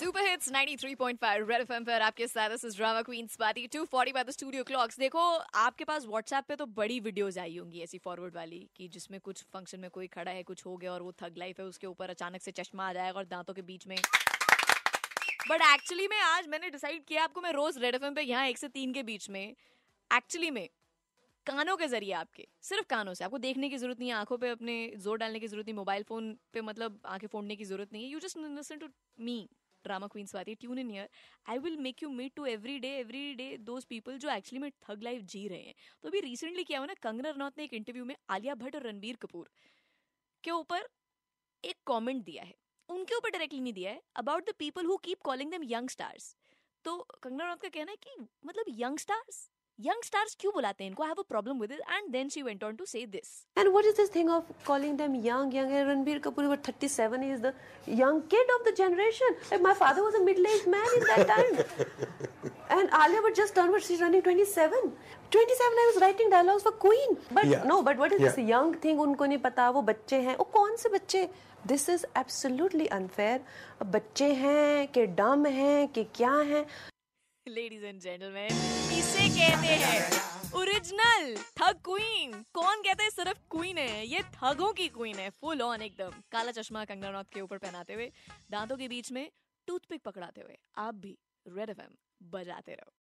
Super hits 93.5 red FM पर आपके साथ this is drama queen Swati 240 by the studio clocks देखो, आपके पास व्हाट्सएप पे तो बड़ी वीडियोस आई होंगी ऐसी फॉरवर्ड वाली, कि जिसमें कुछ फ़ंक्शन में कोई खड़ा है, कुछ हो गया और वो थग लाइफ है, उसके ऊपर अचानक से चश्मा आ जाएगा और दांतों के बीच में। बट एक्चुअली में आज मैंने डिसाइड किया, आपको मैं रोज रेड एफएम पे यहाँ एक से तीन के बीच में एक्चुअली में, कानों के ज़रिए आपके, सिर्फ़ कानों से, आपको देखने की ज़रूरत नहीं है, आँखों पे अपने ज़ोर डालने की ज़रूरत नहीं मोबाइल फ़ोन पे मतलब आँखें फोड़ने की ज़रूरत नहीं है। You just listen to me drama queen Swati tune in here I will make you meet to every day every day those people जो एक्चुअली में थग लाइफ जी रहे हैं। तो अभी रिसेंटली क्या हुआ ना, कंगना रनौत ने एक इंटरव्यू में आलिया भट्ट और रणबीर कपूर के ऊपर एक कमेंट दिया है। उनके ऊपर डायरेक्टली नहीं दिया है about the people who keep calling them young stars तो कंगना रनौत का कहना है कि मतलब यंग स्टार्स यंग स्टार्स क्यों बुलाते हैं? इनको have a problem with it and then she went on to say this and what is this thing of calling them young young Ranbir Kapoor were 37 is the young kid of the generation like my father was a middle age man in that time and Alia would just turn but she running 27 उनको नहीं पता वो बच्चे हैं। वो कौन से बच्चे? दिस इज़ एब्सोल्यूटली अनफेयर बच्चे हैं के डम हैं कि क्या हैं? लेडीज़ एंड जेंटलमैन इसे कहते हैं ओरिजिनल थग क्वीन कौन कहते हैं? सिर्फ़ क्वीन है. ये थगों की क्वीन है. फुल ऑन एकदम. काला चश्मा कंगना के ऊपर पहनाते हुए, दांतों के बीच में टूथपिक पकड़ाते हुए, आप भी रेड एफएम बजाते रहो।